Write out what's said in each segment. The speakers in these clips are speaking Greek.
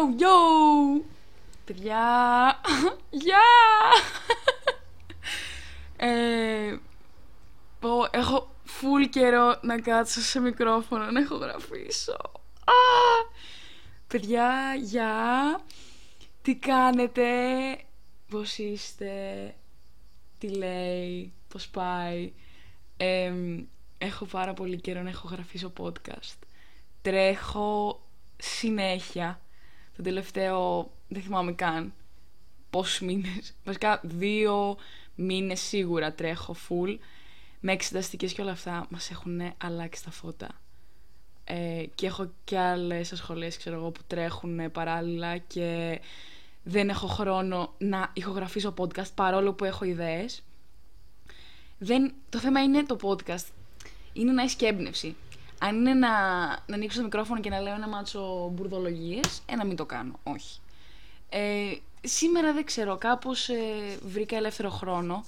yo, yo! Παιδιά, γεια! ε, πω, έχω full καιρό να κάτσω σε μικρόφωνο να ηχογραφήσω. Α! Παιδιά, γεια! Τι κάνετε, πώς είστε, τι λέει, πώς πάει; Ε, έχω πάρα πολύ καιρό να ηχογραφήσω podcast. Τρέχω συνέχεια. Το τελευταίο, δεν θυμάμαι καν πόσους μήνες. Βασικά δύο μήνες σίγουρα τρέχω full. Με εξεταστικές και όλα αυτά μας έχουν αλλάξει τα φώτα. Ε, και έχω και άλλες ασχολίες, ξέρω εγώ, που τρέχουν παράλληλα και δεν έχω χρόνο να ηχογραφήσω podcast παρόλο που έχω ιδέες. Δεν, το θέμα είναι το podcast. Είναι να έχει και έμπνευση. Αν είναι να, να ανοίξω το μικρόφωνο και να λέω ένα μάτσο μπουρδολογίες, ε, να μην το κάνω. Όχι. Ε, σήμερα δεν ξέρω, κάπως ε, βρήκα ελεύθερο χρόνο.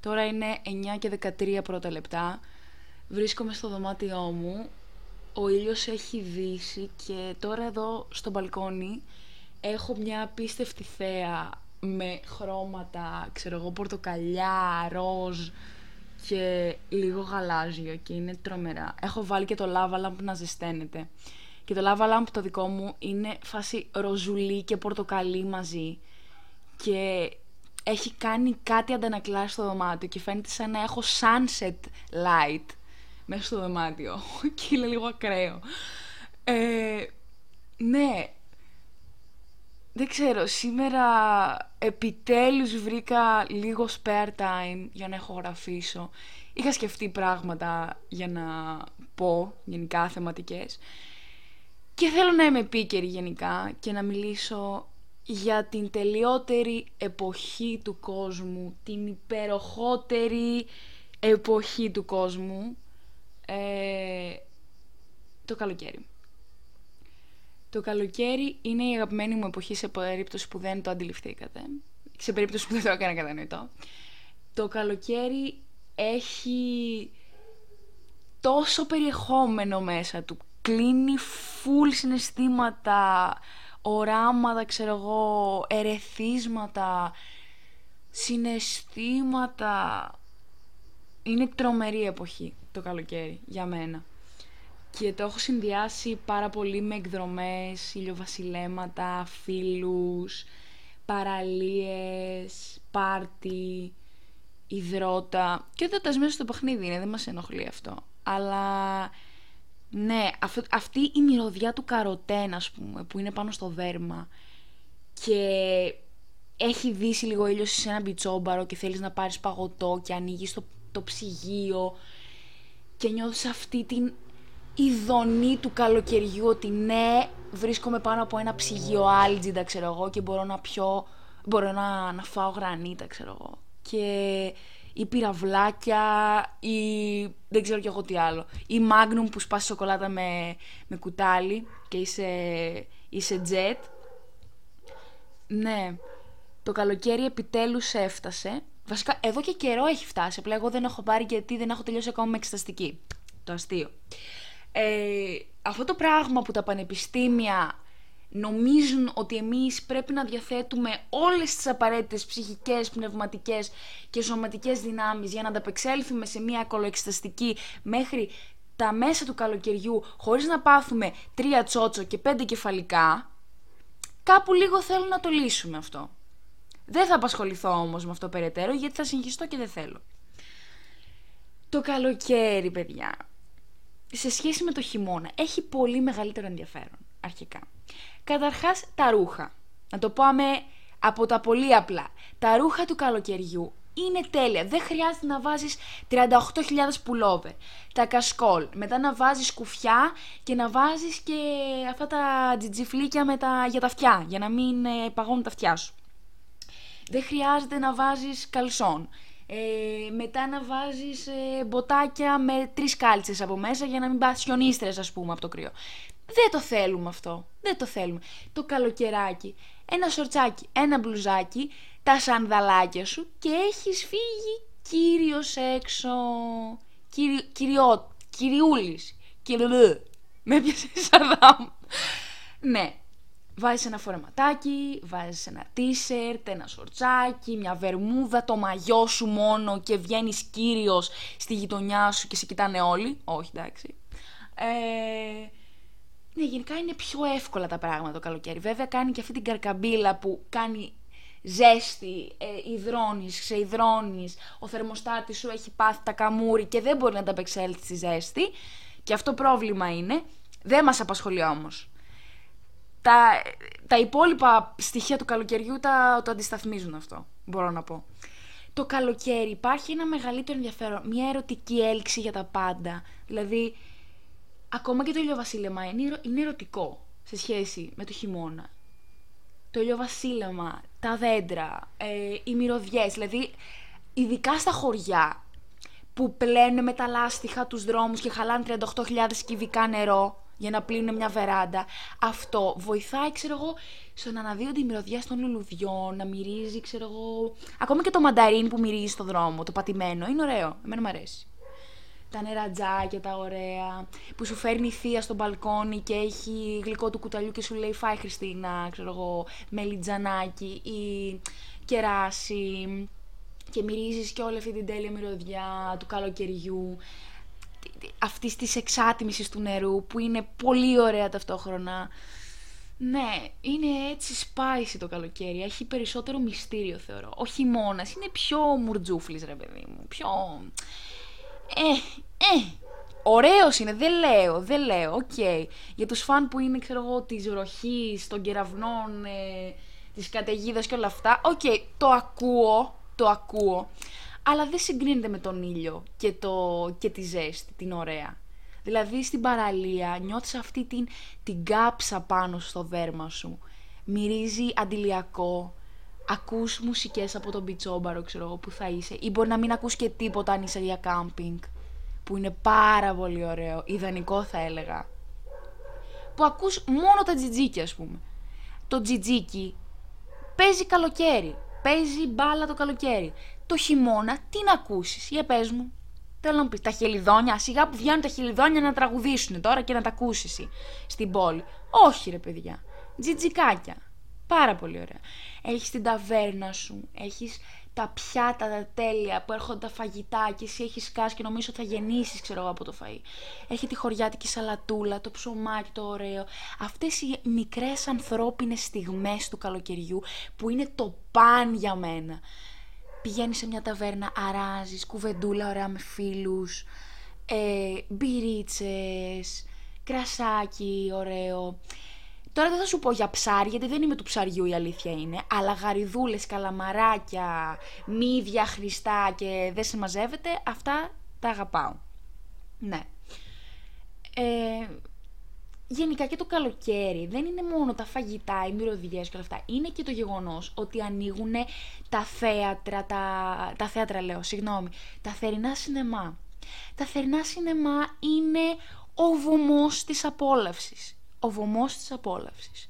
Τώρα είναι 9 και 13 πρώτα λεπτά. Βρίσκομαι στο δωμάτιό μου. Ο ήλιος έχει δύσει και τώρα εδώ στο μπαλκόνι έχω μια απίστευτη θέα με χρώματα, ξέρω εγώ, πορτοκαλιά, ροζ, και λίγο γαλάζιο και είναι τρομερά. Έχω βάλει και το lava lamp να ζεσταίνεται. Και το lava lamp το δικό μου είναι φάση ροζουλί και πορτοκαλί μαζί. Και έχει κάνει κάτι αντανακλάσει στο δωμάτιο και φαίνεται σαν να έχω sunset light μέσα στο δωμάτιο. και είναι λίγο ακραίο. Ε, ναι, δεν ξέρω, σήμερα επιτέλους βρήκα λίγο spare time για να ηχογραφήσω. Είχα σκεφτεί πράγματα για να πω, γενικά θεματικές. Και θέλω να είμαι επίκαιρη γενικά και να μιλήσω για την τελειότερη εποχή του κόσμου, την υπεροχότερη εποχή του κόσμου, ε, το καλοκαίρι. Το καλοκαίρι είναι η αγαπημένη μου εποχή σε περίπτωση που δεν το αντιληφθήκατε. Σε περίπτωση που δεν το έκανα κατανοητό. Το καλοκαίρι έχει τόσο περιεχόμενο μέσα του. Κλείνει φουλ συναισθήματα, οράματα, ξέρω εγώ, ερεθίσματα, συναισθήματα. Είναι τρομερή εποχή το καλοκαίρι για μένα και το έχω συνδυάσει πάρα πολύ με εκδρομές, ηλιοβασιλέματα, φίλους, παραλίες, πάρτι, υδρότα και όταν μέσα στο παιχνίδι είναι, δεν μας ενοχλεί αυτό. Αλλά ναι, αυτή η μυρωδιά του καροτέν ας πούμε που είναι πάνω στο δέρμα και έχει δύσει λίγο ήλιος σε ένα μπιτσόμπαρο και θέλεις να πάρεις παγωτό και ανοίγεις το, το ψυγείο και νιώθεις αυτή την ειδονή του καλοκαιριού ότι ναι, βρίσκομαι πάνω από ένα ψυγείο άλτζιντα, ξέρω εγώ, και μπορώ να πιω, μπορώ να, να φάω γρανίτα, ξέρω εγώ. Και ή πυραυλάκια ή δεν ξέρω κι εγώ τι άλλο. Ή μάγνουμ που σπάσει σοκολάτα με, με κουτάλι και είσαι, είσαι jet. Ναι, το καλοκαίρι επιτέλους έφτασε. Βασικά εδώ και καιρό έχει φτάσει, απλά εγώ δεν έχω πάρει γιατί δεν έχω τελειώσει ακόμα με εξεταστική. Το αστείο ε, αυτό το πράγμα που τα πανεπιστήμια νομίζουν ότι εμείς πρέπει να διαθέτουμε όλες τις απαραίτητες ψυχικές, πνευματικές και σωματικές δυνάμεις για να ανταπεξέλθουμε σε μια κολοεξεταστική μέχρι τα μέσα του καλοκαιριού χωρίς να πάθουμε τρία τσότσο και πέντε κεφαλικά, κάπου λίγο θέλω να το λύσουμε αυτό. Δεν θα απασχοληθώ όμως με αυτό περαιτέρω γιατί θα συγχυστώ και δεν θέλω. Το καλοκαίρι, παιδιά, σε σχέση με το χειμώνα έχει πολύ μεγαλύτερο ενδιαφέρον αρχικά. Καταρχάς τα ρούχα. Να το πάμε από τα πολύ απλά. Τα ρούχα του καλοκαιριού είναι τέλεια. Δεν χρειάζεται να βάζεις 38.000 πουλόβερ. Τα κασκόλ. Μετά να βάζεις κουφιά και να βάζεις και αυτά τα τζιτζιφλίκια με τα... για τα αυτιά. Για να μην ε, παγώνουν τα αυτιά σου. Δεν χρειάζεται να βάζεις καλσόν. Ε, μετά να βάζεις ε, μποτάκια με τρεις κάλτσες από μέσα για να μην πας χιονίστρες ας πούμε από το κρύο. Δεν το θέλουμε αυτό. Δεν το θέλουμε. Το καλοκαιράκι, ένα σορτσάκι, ένα μπλουζάκι, τα σανδαλάκια σου και έχεις φύγει κύριος έξω. Κυριο, κυριό, κυριούλης. Κυριού. Με έπιασες σαρδάμ. ναι. Βάζεις ένα φορεματάκι, βάζεις ένα t-shirt, ένα σορτσάκι, μια βερμούδα, το μαγιό σου μόνο και βγαίνεις κύριος στη γειτονιά σου και σε κοιτάνε όλοι. Όχι, εντάξει. Ε, ναι, γενικά είναι πιο εύκολα τα πράγματα το καλοκαίρι. Βέβαια κάνει και αυτή την καρκαμπίλα που κάνει ζέστη, ε, υδρώνεις, ξεϊδρώνεις, ο θερμοστάτης σου έχει πάθει τα καμούρι και δεν μπορεί να τα απεξέλθει στη ζέστη. Και αυτό πρόβλημα είναι. Δεν μας απασχολεί όμως. Τα, τα υπόλοιπα στοιχεία του καλοκαιριού τα, το αντισταθμίζουν αυτό, μπορώ να πω. Το καλοκαίρι υπάρχει ένα μεγαλύτερο ενδιαφέρον, μια ερωτική έλξη για τα πάντα. Δηλαδή, ακόμα και το ηλιοβασίλεμα είναι, είναι ερωτικό σε σχέση με το χειμώνα. Το ηλιοβασίλεμα, τα δέντρα, ε, οι μυρωδιές, δηλαδή ειδικά στα χωριά που πλένουν με τα λάστιχα τους δρόμους και χαλάνε 38.000 κυβικά νερό για να πλύνουν μια βεράντα. Αυτό βοηθάει, ξέρω εγώ, στο να αναδύονται οι μυρωδιές των λουλουδιών, να μυρίζει, ξέρω εγώ... Ακόμα και το μανταρίν που μυρίζει στο δρόμο, το πατημένο, είναι ωραίο, εμένα μου αρέσει. Τα νερατζάκια, τα ωραία, που σου φέρνει η θεία στο μπαλκόνι και έχει γλυκό του κουταλιού και σου λέει φάει Χριστίνα, ξέρω εγώ, μελιτζανάκι ή κεράσι. Και μυρίζεις και όλη αυτή την τέλεια μυρωδιά του καλοκαιριού αυτής της εξάτμισης του νερού που είναι πολύ ωραία ταυτόχρονα. Ναι, είναι έτσι spicy το καλοκαίρι. Έχει περισσότερο μυστήριο θεωρώ. Ο χειμώνας είναι πιο μουρτζούφλης ρε παιδί μου. Πιο ε, ε, Ωραίος είναι, δεν λέω, δεν λέω, OK. Okay. Για τους φαν που είναι, ξέρω εγώ, της βροχής, των κεραυνών, ε, της καταιγίδας και όλα αυτά, OK, okay, το ακούω, το ακούω. Αλλά δεν συγκρίνεται με τον ήλιο και, το, και τη ζέστη, την ωραία. Δηλαδή στην παραλία νιώθεις αυτή την, την κάψα πάνω στο δέρμα σου. Μυρίζει αντιλιακό, ακούς μουσικές από το μπιτσόμπαρο, ξέρω εγώ, που θα είσαι, ή μπορεί να μην ακούς και τίποτα αν είσαι για κάμπινγκ, που είναι πάρα πολύ ωραίο, ιδανικό θα έλεγα. Που ακούς μόνο τα τζιτζίκια, ας πούμε. Το τζιτζίκι παίζει καλοκαίρι, παίζει μπάλα το καλοκαίρι. Το χειμώνα τι να ακούσεις, για πες μου. Θέλω να πεις τα χελιδόνια, σιγά που βγαίνουν τα χελιδόνια να τραγουδήσουν τώρα και να τα ακούσεις στην πόλη. Όχι ρε παιδιά, τζιτζικάκια. Πάρα πολύ ωραία. Έχεις την ταβέρνα σου, έχεις τα πιάτα τα τέλεια που έρχονται τα φαγητά και εσύ έχεις σκάσει και νομίζω ότι θα γεννήσεις ξέρω εγώ από το φαΐ. Έχει τη χωριάτικη σαλατούλα, το ψωμάκι το ωραίο. Αυτές οι μικρές ανθρώπινες στιγμές του καλοκαιριού που είναι το παν για μένα. Πηγαίνεις σε μια ταβέρνα, αράζεις, κουβεντούλα ωραία με φίλους, ε, μπυρίτσες, κρασάκι ωραίο. Τώρα δεν θα σου πω για ψάρι, γιατί δεν είμαι του ψαριού η αλήθεια είναι, αλλά γαριδούλες, καλαμαράκια, μύδια χρηστά και δεν σε μαζεύεται, αυτά τα αγαπάω. Ναι. Ε, γενικά και το καλοκαίρι δεν είναι μόνο τα φαγητά, οι μυρωδιές και όλα αυτά. Είναι και το γεγονός ότι ανοίγουν τα θέατρα, τα, τα θέατρα λέω, συγγνώμη, τα θερινά σινεμά. Τα θερινά σινεμά είναι ο βωμός της απόλαυσης ο βωμός της απόλαυσης.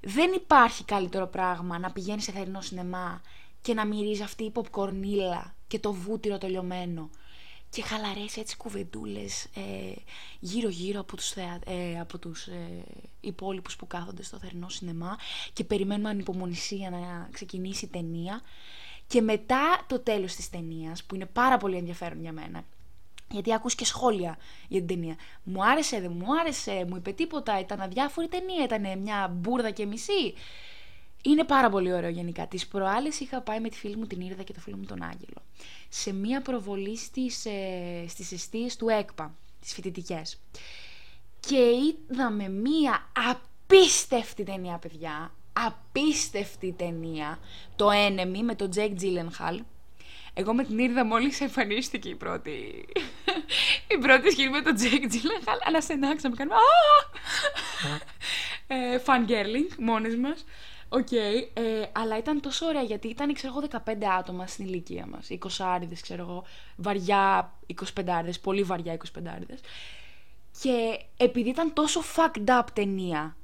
Δεν υπάρχει καλύτερο πράγμα να πηγαίνεις σε θερινό σινεμά και να μυρίζεις αυτή η ποπκορνίλα και το βούτυρο το λιωμένο και χαλαρές έτσι κουβεντούλες ε, γύρω γύρω από τους, θεα, ε, από τους ε, υπόλοιπους που κάθονται στο θερινό σινεμά και περιμένουμε ανυπομονησία να ξεκινήσει η ταινία και μετά το τέλος της ταινίας που είναι πάρα πολύ ενδιαφέρον για μένα γιατί ακούς και σχόλια για την ταινία. Μου άρεσε, δεν μου άρεσε, μου είπε τίποτα, ήταν αδιάφορη ταινία, ήταν μια μπουρδα και μισή. Είναι πάρα πολύ ωραίο γενικά. Τις προάλλες είχα πάει με τη φίλη μου την Ήρδα και το φίλο μου τον Άγγελο σε μια προβολή στις, ε, στις του ΕΚΠΑ, τις φοιτητικές. Και είδαμε μια απίστευτη ταινία, παιδιά. Απίστευτη ταινία. Το Enemy με τον Τζέικ Τζίλενχαλ εγώ με την Ήρδα μόλις εμφανίστηκε η πρώτη. η πρώτη σκηνή με τον Τζέικ Τζίλενχαλ, αλλά στενάξαμε, κάνουμε. ε, fangirling, μόνες μας. OK, okay, ε, αλλά ήταν τόσο ωραία γιατί ήταν, ξέρω εγώ, 15 άτομα στην ηλικία μας. 20άρηδες, ξέρω εγώ, βαριά 25άρηδες, πολύ βαριά 25άρηδες. Και επειδή ήταν τόσο fucked up ταινία,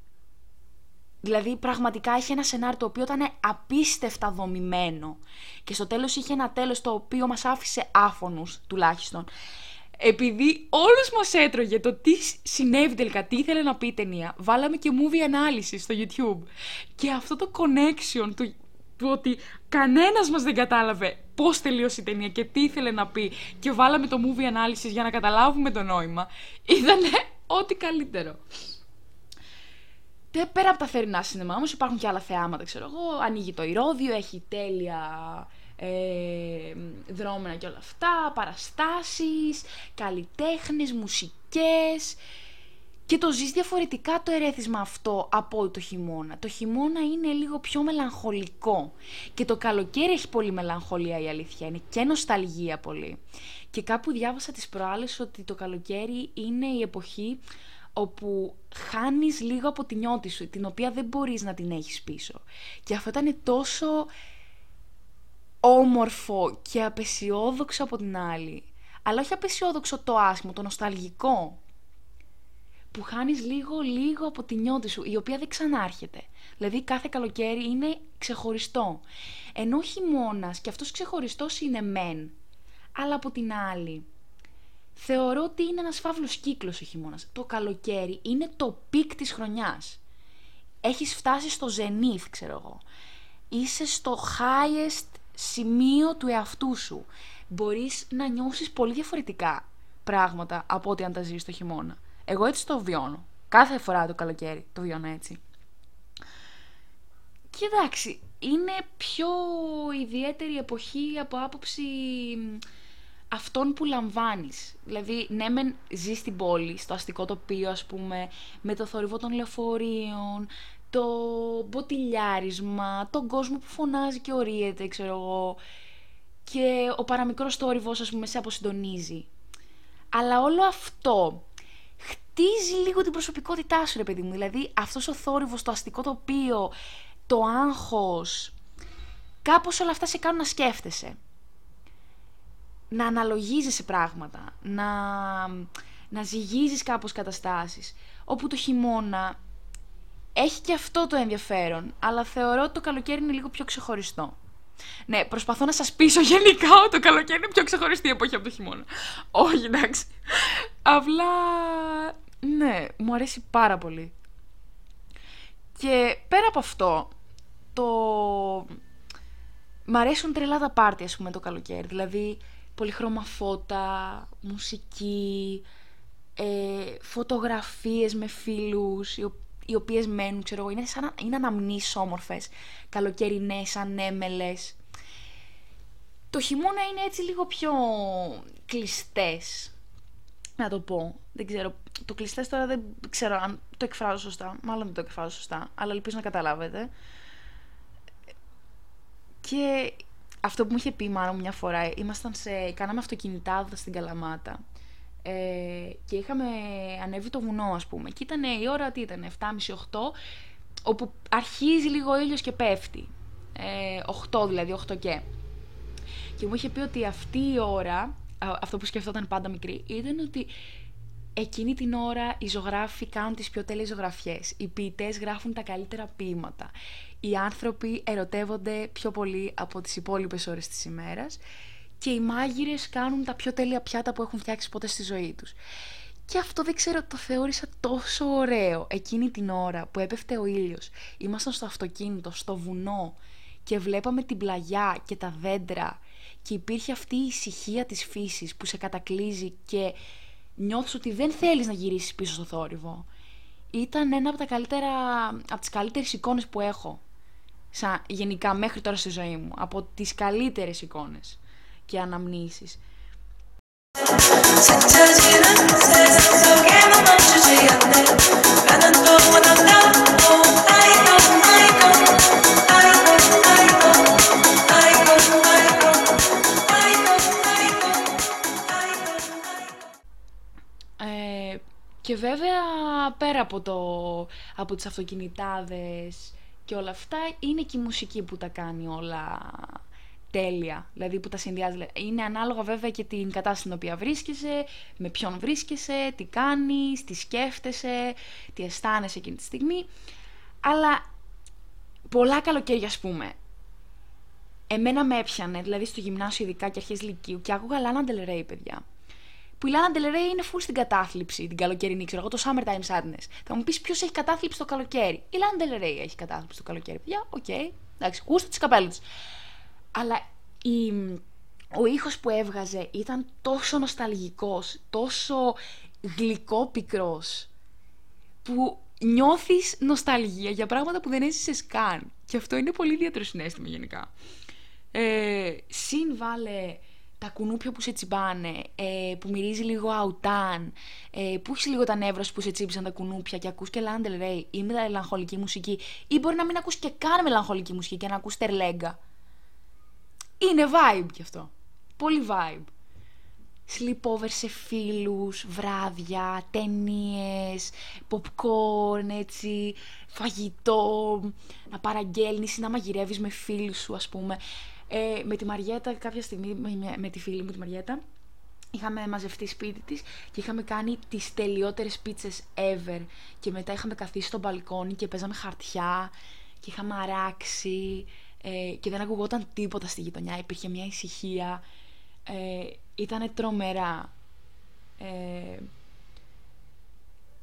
Δηλαδή πραγματικά είχε ένα σενάριο το οποίο ήταν απίστευτα δομημένο και στο τέλος είχε ένα τέλος το οποίο μας άφησε άφωνους τουλάχιστον. επειδή όλους μας έτρωγε το τι συνέβη τελικά, τι ήθελε να πει η ταινία, βάλαμε και movie analysis στο YouTube. Και αυτό το connection του, του ότι κανένας μας δεν κατάλαβε πώς τελείωσε η ταινία και τι ήθελε να πει και βάλαμε το movie analysis για να καταλάβουμε το νόημα, ήταν ό,τι καλύτερο. Πέρα από τα θερινά σινεμά όμως υπάρχουν και άλλα θεάματα, ξέρω εγώ. Ανοίγει το ηρώδιο, έχει τέλεια ε, δρόμενα και όλα αυτά, παραστάσεις, καλλιτέχνες, μουσικές και το ζεις διαφορετικά το ερέθισμα αυτό από το χειμώνα. Το χειμώνα είναι λίγο πιο μελαγχολικό και το καλοκαίρι έχει πολύ μελαγχολία η αλήθεια είναι και νοσταλγία πολύ. Και κάπου διάβασα τις προάλλες ότι το καλοκαίρι είναι η εποχή όπου χάνεις λίγο από τη νιώτη σου, την οποία δεν μπορείς να την έχεις πίσω. Και αυτό ήταν τόσο όμορφο και απαισιόδοξο από την άλλη. Αλλά όχι απαισιόδοξο το άσχημο, το νοσταλγικό. Που χάνεις λίγο, λίγο από τη νιότη σου, η οποία δεν ξανάρχεται. Δηλαδή κάθε καλοκαίρι είναι ξεχωριστό. Ενώ ο χειμώνας, και αυτός ξεχωριστός είναι μεν, αλλά από την άλλη, θεωρώ ότι είναι ένας φαύλος κύκλος ο χειμώνας. Το καλοκαίρι είναι το peak της χρονιάς. Έχεις φτάσει στο ζενήθ, ξέρω εγώ. Είσαι στο highest σημείο του εαυτού σου. Μπορείς να νιώσεις πολύ διαφορετικά πράγματα από ό,τι αν τα ζεις το χειμώνα. Εγώ έτσι το βιώνω. Κάθε φορά το καλοκαίρι το βιώνω έτσι. Και εντάξει, είναι πιο ιδιαίτερη εποχή από άποψη αυτών που λαμβάνεις. Δηλαδή, ναι μεν ζεις στην πόλη, στο αστικό τοπίο ας πούμε, με το θόρυβο των λεωφορείων, το μποτιλιάρισμα, τον κόσμο που φωνάζει και ορίεται, ξέρω εγώ, και ο παραμικρός θόρυβος, ας πούμε, σε αποσυντονίζει. Αλλά όλο αυτό χτίζει λίγο την προσωπικότητά σου, ρε παιδί μου. Δηλαδή, αυτός ο θόρυβος, το αστικό τοπίο, το άγχος, κάπως όλα αυτά σε κάνουν να σκέφτεσαι. Να αναλογίζεσαι πράγματα, να, να ζυγίζεις κάπως καταστάσεις. Όπου το χειμώνα έχει και αυτό το ενδιαφέρον, αλλά θεωρώ ότι το καλοκαίρι είναι λίγο πιο ξεχωριστό. Ναι, προσπαθώ να σας πείσω γενικά ότι το καλοκαίρι είναι πιο ξεχωριστή εποχή από το χειμώνα. Όχι, εντάξει. Απλά, ναι, μου αρέσει πάρα πολύ. Και πέρα από αυτό, το... Μ' αρέσουν τρελά τα πάρτι, ας πούμε, το καλοκαίρι. Δηλαδή, πολυχρώμα φώτα, μουσική, ε, φωτογραφίες με φίλους, οι οι οποίες μένουν, ξέρω εγώ, είναι, σαν, είναι αναμνήσεις όμορφες, καλοκαιρινές, ανέμελες. Το χειμώνα είναι έτσι λίγο πιο κλειστές, να το πω. Δεν ξέρω, το κλειστές τώρα δεν ξέρω αν το εκφράζω σωστά, μάλλον δεν το εκφράζω σωστά, αλλά ελπίζω να καταλάβετε. Και αυτό που μου είχε πει η μάνα μου μια φορά, ήμασταν σε, κάναμε αυτοκινητάδα στην Καλαμάτα ε, και είχαμε ανέβει το βουνό ας πούμε. Και ήταν η ώρα τι ήταν 7.30-8 όπου αρχίζει λίγο ο ήλιος και πέφτει. Ε, 8 δηλαδή 8 και. Και μου είχε πει ότι αυτή η ώρα αυτό που σκεφτόταν πάντα μικρή ήταν ότι εκείνη την ώρα οι ζωγράφοι κάνουν τις πιο τέλειες ζωγραφιές. Οι ποιητές γράφουν τα καλύτερα ποίηματα οι άνθρωποι ερωτεύονται πιο πολύ από τις υπόλοιπες ώρες της ημέρας και οι μάγειρες κάνουν τα πιο τέλεια πιάτα που έχουν φτιάξει ποτέ στη ζωή τους. Και αυτό δεν ξέρω, το θεώρησα τόσο ωραίο εκείνη την ώρα που έπεφτε ο ήλιος. Ήμασταν στο αυτοκίνητο, στο βουνό και βλέπαμε την πλαγιά και τα δέντρα και υπήρχε αυτή η ησυχία της φύσης που σε κατακλείζει και νιώθεις ότι δεν θέλεις να γυρίσεις πίσω στο θόρυβο. Ήταν ένα από τα καλύτερα, από τις καλύτερες εικόνες που έχω. Σαν, γενικά μέχρι τώρα στη ζωή μου. Από τις καλύτερες εικόνες και αναμνήσεις. Ε, και βέβαια πέρα από, το, από τις αυτοκινητάδες και όλα αυτά είναι και η μουσική που τα κάνει όλα τέλεια, δηλαδή που τα συνδυάζει. Είναι ανάλογα βέβαια και την κατάσταση στην οποία βρίσκεσαι, με ποιον βρίσκεσαι, τι κάνεις, τι σκέφτεσαι, τι αισθάνεσαι εκείνη τη στιγμή. Αλλά πολλά καλοκαίρια ας πούμε, εμένα με έπιανε, δηλαδή στο γυμνάσιο ειδικά και αρχές λυκείου και άκουγα Λάνα Del παιδιά. Που η Λάνα Ντελ Ρέι είναι full στην κατάθλιψη την καλοκαιρινή, ξέρω εγώ, το Summertime Sadness. Θα μου πεις ποιος έχει κατάθλιψη το καλοκαίρι. Η Λάνα Ντελ Ρέι έχει κατάθλιψη το καλοκαίρι. Παιδιά, OK, okay, εντάξει, γούστο της καπέλο της. Αλλά η, ο ήχος που έβγαζε ήταν τόσο νοσταλγικός, τόσο γλυκόπικρος, που νιώθεις νοσταλγία για πράγματα που δεν έζησες καν. Και αυτό είναι πολύ ιδιαίτερο συναίσθημα γενικά. Ε, συν βάλε τα κουνούπια που σε τσιμπάνε, ε, που μυρίζει λίγο αουτάν, ε, που έχεις λίγο τα νεύρα που σε τσίμπησαν τα κουνούπια και ακούς και Λάντελ Ρέι ή μελαγχολική μουσική ή μπορεί να μην ακούς και καν μελαγχολική μουσική και να ακούς τερλέγκα. Είναι vibe κι αυτό. Πολύ vibe. Sleepover σε φίλους, βράδια, ταινίες, popcorn, έτσι, φαγητό, να παραγγέλνεις ή να μαγειρεύεις με φίλους σου, ας πούμε. Ε, με τη Μαριέτα κάποια στιγμή, με, με τη φίλη μου τη Μαριέτα, είχαμε μαζευτεί σπίτι της και είχαμε κάνει τις τελειότερες πίτσες ever. Και μετά είχαμε καθίσει στο μπαλκόνι και παίζαμε χαρτιά και είχαμε αράξει ε, και δεν ακουγόταν τίποτα στη γειτονιά, υπήρχε μια ησυχία. Ε, ήταν τρομερά. Ε,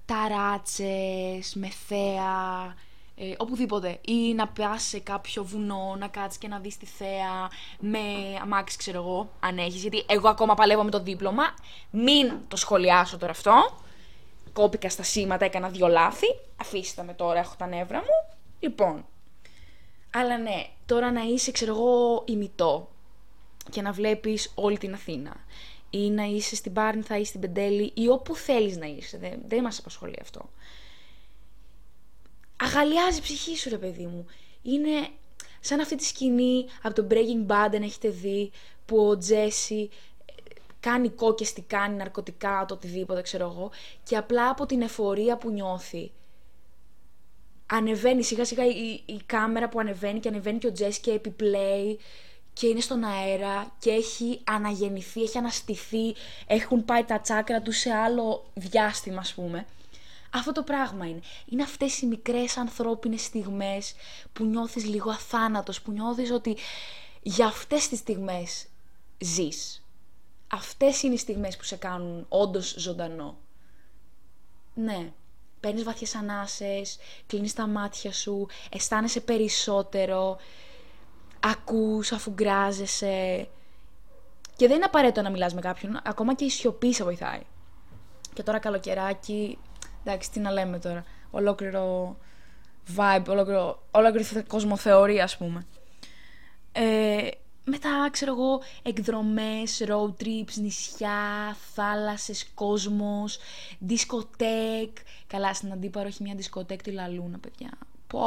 ταράτσες, με θέα, ε, οπουδήποτε. Ή να πας σε κάποιο βουνό, να κάτσεις και να δεις τη θέα με αμάξι, ξέρω εγώ, αν έχεις. Γιατί εγώ ακόμα παλεύω με το δίπλωμα. Μην το σχολιάσω τώρα αυτό. Κόπηκα στα σήματα, έκανα δυο λάθη. Αφήστε με τώρα, έχω τα νεύρα μου. Λοιπόν, αλλά ναι, τώρα να είσαι, ξέρω εγώ, ημιτό και να βλέπεις όλη την Αθήνα ή να είσαι στην Πάρνηθα ή στην Πεντέλη ή όπου θέλεις να είσαι, δεν, δεν μας απασχολεί αυτό. Αγαλιάζει η ψυχή σου ρε παιδί μου. Είναι σαν αυτή τη σκηνή από το Breaking Bad, αν έχετε δει, που ο Τζέσι ε, κάνει κόκκεστη, κάνει ναρκωτικά, το οτιδήποτε ξέρω εγώ, και απλά από την εφορία που νιώθει ανεβαίνει σιγά σιγά η, η κάμερα που ανεβαίνει και ανεβαίνει και ο Τζέσι και επιπλέει και είναι στον αέρα και έχει αναγεννηθεί, έχει αναστηθεί, έχουν πάει τα τσάκρα του σε άλλο διάστημα ας πούμε. Αυτό το πράγμα είναι. Είναι αυτές οι μικρές ανθρώπινες στιγμές που νιώθεις λίγο αθάνατος, που νιώθεις ότι για αυτές τις στιγμές ζεις. Αυτές είναι οι στιγμές που σε κάνουν όντως ζωντανό. Ναι, παίρνεις βαθιές ανάσες, κλείνεις τα μάτια σου, αισθάνεσαι περισσότερο, ακούς αφού γκράζεσαι. Και δεν είναι απαραίτητο να μιλάς με κάποιον, ακόμα και η σιωπή σε βοηθάει. Και τώρα καλοκαιράκι, εντάξει, τι να λέμε τώρα, ολόκληρο vibe, ολόκληρο, ολόκληρο κοσμοθεωρία ας πούμε. Ε, μετά, ξέρω εγώ, εκδρομές, road trips, νησιά, θάλασσες, κόσμος, δισκοτέκ. Καλά, στην Αντίπαρο έχει μια δισκοτέκ τη Λαλούνα, παιδιά. Πω,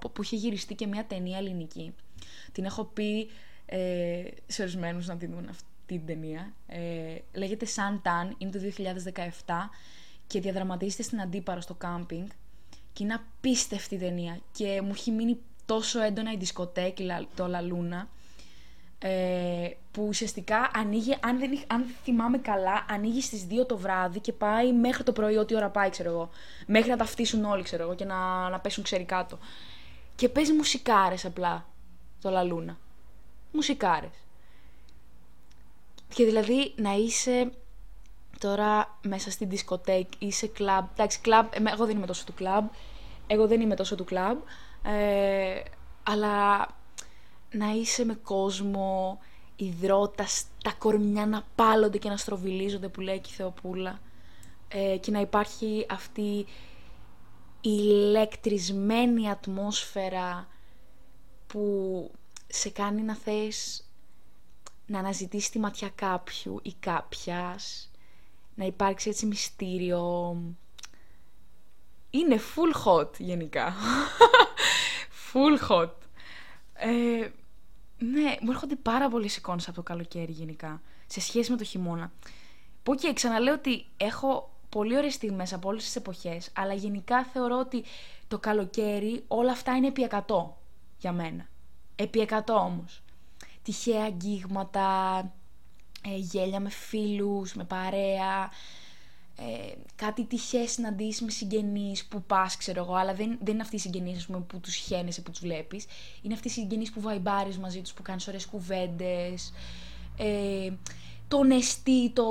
πω, που είχε γυριστεί και μια ταινία ελληνική. Την έχω πει ε, σε ορισμένους να την δουν αυτή την ταινία. Ε, λέγεται Sun Tan, είναι το 2017 και διαδραματίζεται στην Αντίπαρο στο κάμπινγκ και είναι απίστευτη ταινία και μου έχει μείνει τόσο έντονα η δισκοτέκ, το Λαλούνα ε, που ουσιαστικά ανοίγει, αν, δεν, αν θυμάμαι καλά, ανοίγει στις 2 το βράδυ και πάει μέχρι το πρωί, ό,τι ώρα πάει, ξέρω εγώ. Μέχρι να ταυτίσουν όλοι, ξέρω εγώ, και να, να πέσουν ξέρει κάτω. Και παίζει μουσικάρες απλά, το Λαλούνα. Μουσικάρες. Και δηλαδή να είσαι τώρα μέσα στην δισκοτέκ, είσαι κλαμπ. Εντάξει, κλαμπ, εγώ δεν είμαι τόσο του κλαμπ. Εγώ δεν είμαι τόσο του κλαμπ. Ε, αλλά να είσαι με κόσμο, υδρότας, τα κορμιά να πάλλονται και να στροβιλίζονται που λέει και η Θεοπούλα ε, και να υπάρχει αυτή η ηλεκτρισμένη ατμόσφαιρα που σε κάνει να θες να αναζητήσεις τη ματιά κάποιου ή κάποιας, να υπάρξει έτσι μυστήριο. Είναι full hot γενικά. full hot. Ε, ναι, μου έρχονται πάρα πολλές εικόνες από το καλοκαίρι γενικά. Σε σχέση με το χειμώνα. Που και ξαναλέω ότι έχω πολύ ωραίες στιγμές από όλες τις εποχές, αλλά γενικά θεωρώ ότι το καλοκαίρι όλα αυτά είναι επί 100 για μένα. Επί 100 όμως. Τυχαία αγγίγματα, ε, γέλια με φίλους, με παρέα, ε, κάτι τυχαίες συναντήσεις με συγγενείς που πας, ξέρω εγώ, αλλά δεν, δεν είναι αυτοί οι συγγενείς πούμε, που τους χαίνεσαι, που τους βλέπεις. Είναι αυτοί οι συγγενείς που βαϊμπάρεις μαζί τους, που κάνεις ωραίες κουβέντες. Ε, το νεστί, το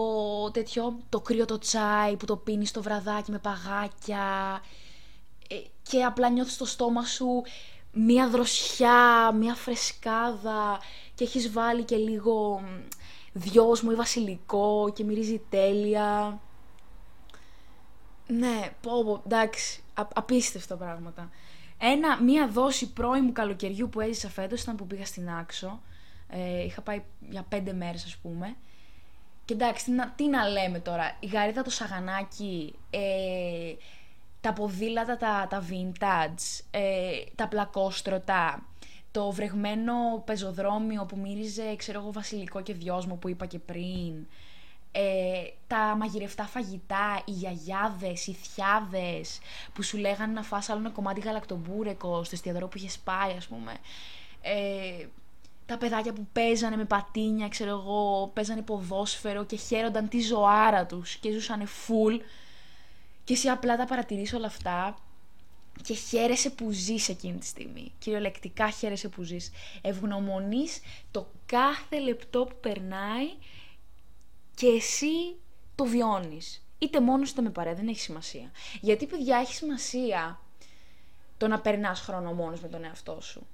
τέτοιο, το κρύο το τσάι που το πίνεις στο βραδάκι με παγάκια ε, και απλά νιώθεις στο στόμα σου μία δροσιά, μία φρεσκάδα και έχεις βάλει και λίγο δυόσμο ή βασιλικό και μυρίζει τέλεια. Ναι, πω, πω εντάξει, α, απίστευτα πράγματα. Ένα, μία δόση πρώιμου καλοκαιριού που έζησα φέτος ήταν που πήγα στην Άξο. Ε, είχα πάει για πέντε μέρες ας πούμε. Και εντάξει, τι να, τι να λέμε τώρα. Η γαρίδα το σαγανάκι, ε, τα ποδήλατα τα, τα vintage, ε, τα πλακόστρωτα, το βρεγμένο πεζοδρόμιο που μύριζε, ξέρω εγώ, βασιλικό και δυόσμο που είπα και πριν, ε, τα μαγειρευτά φαγητά, οι γιαγιάδες, οι θιάδες που σου λέγανε να φας άλλο ένα κομμάτι γαλακτομπούρεκο στο εστιατόριο που είχες πάει, ας πούμε. Ε, τα παιδάκια που παίζανε με πατίνια, ξέρω εγώ, παίζανε ποδόσφαιρο και χαίρονταν τη ζωάρα τους και ζούσανε full. Και εσύ απλά τα παρατηρείς όλα αυτά και χαίρεσαι που ζεις εκείνη τη στιγμή. Κυριολεκτικά χαίρεσαι που ζεις. Ευγνωμονείς το κάθε λεπτό που περνάει και εσύ το βιώνεις. Είτε μόνος είτε με παρέα, δεν έχει σημασία. Γιατί παιδιά έχει σημασία το να περνάς χρόνο μόνος με τον εαυτό σου.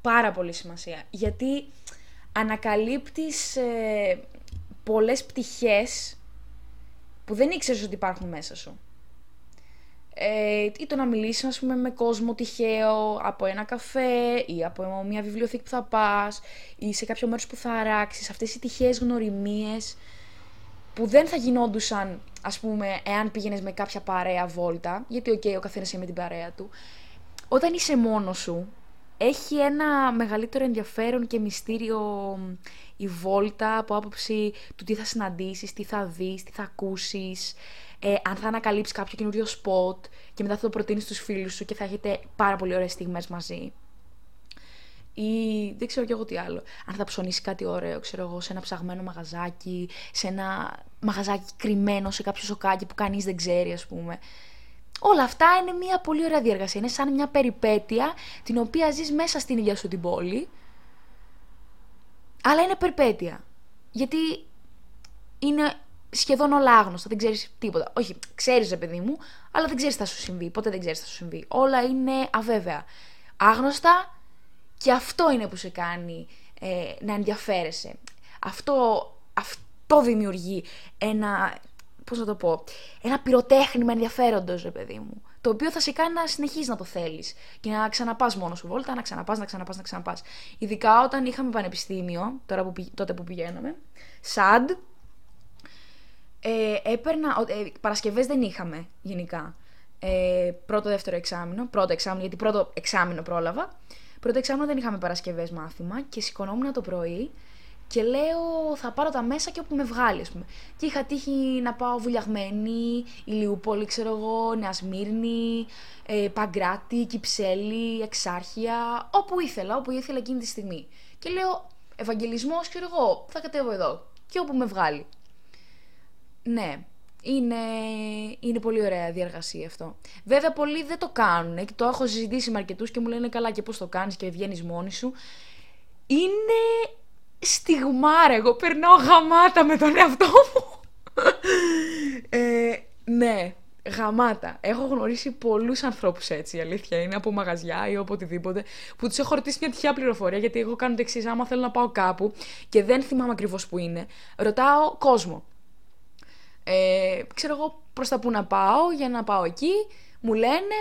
Πάρα πολύ σημασία. Γιατί ανακαλύπτεις ε, πολλές πτυχές που δεν ήξερες ότι υπάρχουν μέσα σου. Ε, ή το να μιλήσεις ας πούμε, με κόσμο τυχαίο από ένα καφέ ή από μια βιβλιοθήκη που θα πας ή σε κάποιο μέρος που θα αράξεις. Αυτές οι τυχαίες γνωριμίες που δεν θα γινόντουσαν ας πούμε εάν πήγαινες με κάποια παρέα βόλτα, γιατί OK, okay, ο καθένας είναι με την παρέα του. Όταν είσαι μόνος σου, έχει ένα μεγαλύτερο ενδιαφέρον και μυστήριο η βόλτα από άποψη του τι θα συναντήσεις, τι θα δεις, τι θα ακούσεις, ε, αν θα ανακαλύψεις κάποιο καινούριο σποτ και μετά θα το προτείνεις στους φίλους σου και θα έχετε πάρα πολύ ωραίες στιγμές μαζί. Ή δεν ξέρω κι εγώ τι άλλο. Αν θα ψωνίσει κάτι ωραίο, ξέρω εγώ, σε ένα ψαγμένο μαγαζάκι, σε ένα μαγαζάκι κρυμμένο, σε κάποιο σοκάκι που κανείς δεν ξέρει, ας πούμε. Όλα αυτά είναι μια πολύ ωραία διεργασία. Είναι σαν μια περιπέτεια την οποία ζεις μέσα στην ίδια σου την πόλη αλλά είναι περπέτεια. Γιατί είναι σχεδόν όλα άγνωστα, δεν ξέρεις τίποτα. Όχι, ξέρεις ρε παιδί μου, αλλά δεν ξέρεις τι θα σου συμβεί. Ποτέ δεν ξέρεις τι θα σου συμβεί. Όλα είναι αβέβαια. Άγνωστα και αυτό είναι που σε κάνει ε, να ενδιαφέρεσαι. Αυτό, αυτό δημιουργεί ένα, πώς να το πω, ένα πυροτέχνημα ενδιαφέροντος, ρε παιδί μου το οποίο θα σε κάνει να συνεχίζεις να το θέλεις και να ξαναπάς μόνος σου βόλτα, να ξαναπάς, να ξαναπάς, να ξαναπάς. Ειδικά όταν είχαμε πανεπιστήμιο, τώρα που, τότε που πηγαίναμε, σαντ, ε, έπαιρνα. Ε, Παρασκευές δεν είχαμε γενικά. Ε, πρώτο, δεύτερο εξάμεινο. Πρώτο εξάμεινο, γιατί πρώτο εξάμεινο πρόλαβα. Πρώτο εξάμεινο δεν είχαμε Παρασκευές μάθημα και σηκωνόμουν το πρωί και λέω θα πάρω τα μέσα και όπου με βγάλει, ας πούμε. Και είχα τύχει να πάω βουλιαγμένη, Ηλιούπολη, ξέρω εγώ, Νέα Σμύρνη, ε, Παγκράτη, Κυψέλη, Εξάρχεια, όπου ήθελα, όπου ήθελα εκείνη τη στιγμή. Και λέω, Ευαγγελισμός, ξέρω εγώ, θα κατέβω εδώ. Και όπου με βγάλει. Ναι, είναι, είναι πολύ ωραία διαργασία αυτό. Βέβαια, πολλοί δεν το κάνουν και το έχω συζητήσει με αρκετούς και μου λένε καλά και πώς το κάνεις και βγαίνεις μόνη σου. Είναι στιγμάρα, εγώ περνάω γαμάτα με τον εαυτό μου. ε, ναι, γαμάτα. Έχω γνωρίσει πολλούς ανθρώπους έτσι, η αλήθεια είναι, από μαγαζιά ή από οτιδήποτε, που τους έχω ρωτήσει μια τυχαία πληροφορία, γιατί εγώ κάνω το εξής, άμα θέλω να πάω κάπου και δεν θυμάμαι ακριβώς που είναι, ρωτάω κόσμο. Ε, ξέρω εγώ προς τα που να πάω για να πάω εκεί, μου λένε,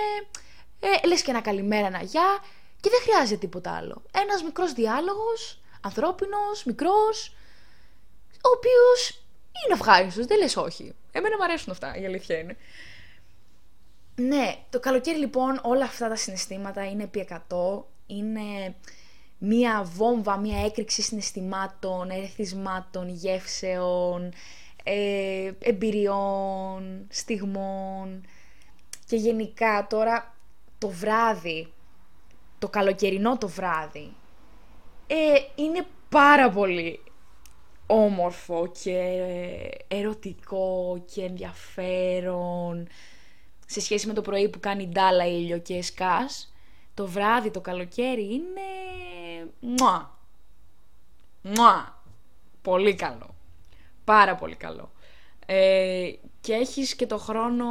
ε, λες και ένα καλημέρα, ένα γεια και δεν χρειάζεται τίποτα άλλο. Ένας μικρός διάλογος, ανθρώπινος, μικρός, ο οποίος είναι ευχάριστος, δεν λες όχι. Εμένα μου αρέσουν αυτά, η αλήθεια είναι. Ναι, το καλοκαίρι λοιπόν όλα αυτά τα συναισθήματα είναι επί 100, είναι μία βόμβα, μία έκρηξη συναισθημάτων, ερεθισμάτων, γεύσεων, ε, εμπειριών, στιγμών και γενικά τώρα το βράδυ, το καλοκαιρινό το βράδυ, ε, είναι πάρα πολύ όμορφο και ερωτικό και ενδιαφέρον σε σχέση με το πρωί που κάνει ντάλα ήλιο και σκάς το βράδυ, το καλοκαίρι είναι μουα. Μουα. Πολύ καλό. Πάρα πολύ καλό. Ε, και έχεις και το χρόνο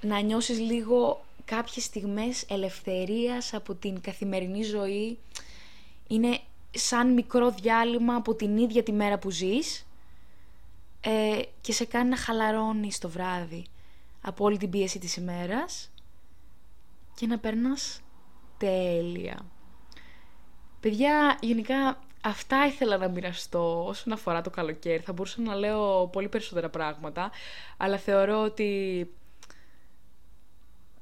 να νιώσεις λίγο κάποιες στιγμές ελευθερίας από την καθημερινή ζωή. Είναι σαν μικρό διάλειμμα από την ίδια τη μέρα που ζεις ε, και σε κάνει να χαλαρώνεις το βράδυ από όλη την πίεση της ημέρας και να περνάς τέλεια. Παιδιά, γενικά αυτά ήθελα να μοιραστώ όσον αφορά το καλοκαίρι. Θα μπορούσα να λέω πολύ περισσότερα πράγματα, αλλά θεωρώ ότι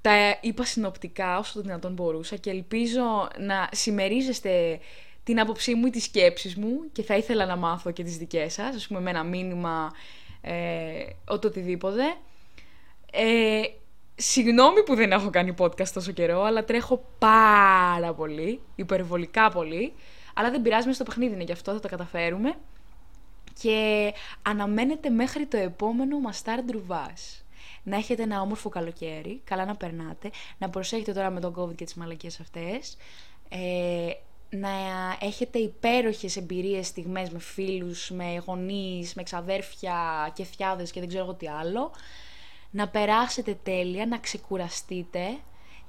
τα είπα συνοπτικά όσο το δυνατόν μπορούσα και ελπίζω να συμμερίζεστε την άποψή μου ή τις σκέψεις μου και θα ήθελα να μάθω και τις δικές σας, ας πούμε με ένα μήνυμα, ε, οτιδήποτε. Ε, συγγνώμη που δεν έχω κάνει podcast τόσο καιρό, αλλά τρέχω πάρα πολύ, υπερβολικά πολύ, αλλά δεν πειράζει, μέσα στο παιχνίδι είναι γι' αυτό, θα τα καταφέρουμε. Και αναμένετε μέχρι το επόμενο Μαστάρ Ντρουβάς. Να έχετε ένα όμορφο καλοκαίρι, καλά να περνάτε, να προσέχετε τώρα με τον COVID και τις μαλακίες αυτές. Ε, να έχετε υπέροχες εμπειρίες, στιγμές με φίλους, με γονείς, με ξαδέρφια και θιάδες και δεν ξέρω εγώ τι άλλο. Να περάσετε τέλεια, να ξεκουραστείτε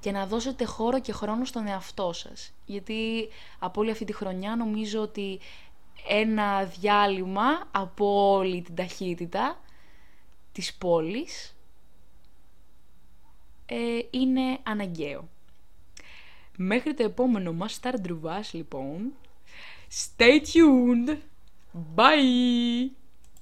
και να δώσετε χώρο και χρόνο στον εαυτό σας. Γιατί από όλη αυτή τη χρονιά νομίζω ότι ένα διάλειμμα από όλη την ταχύτητα της πόλης ε, είναι αναγκαίο. Μέχρι το επόμενο μας Star λοιπόν. Stay tuned. Bye.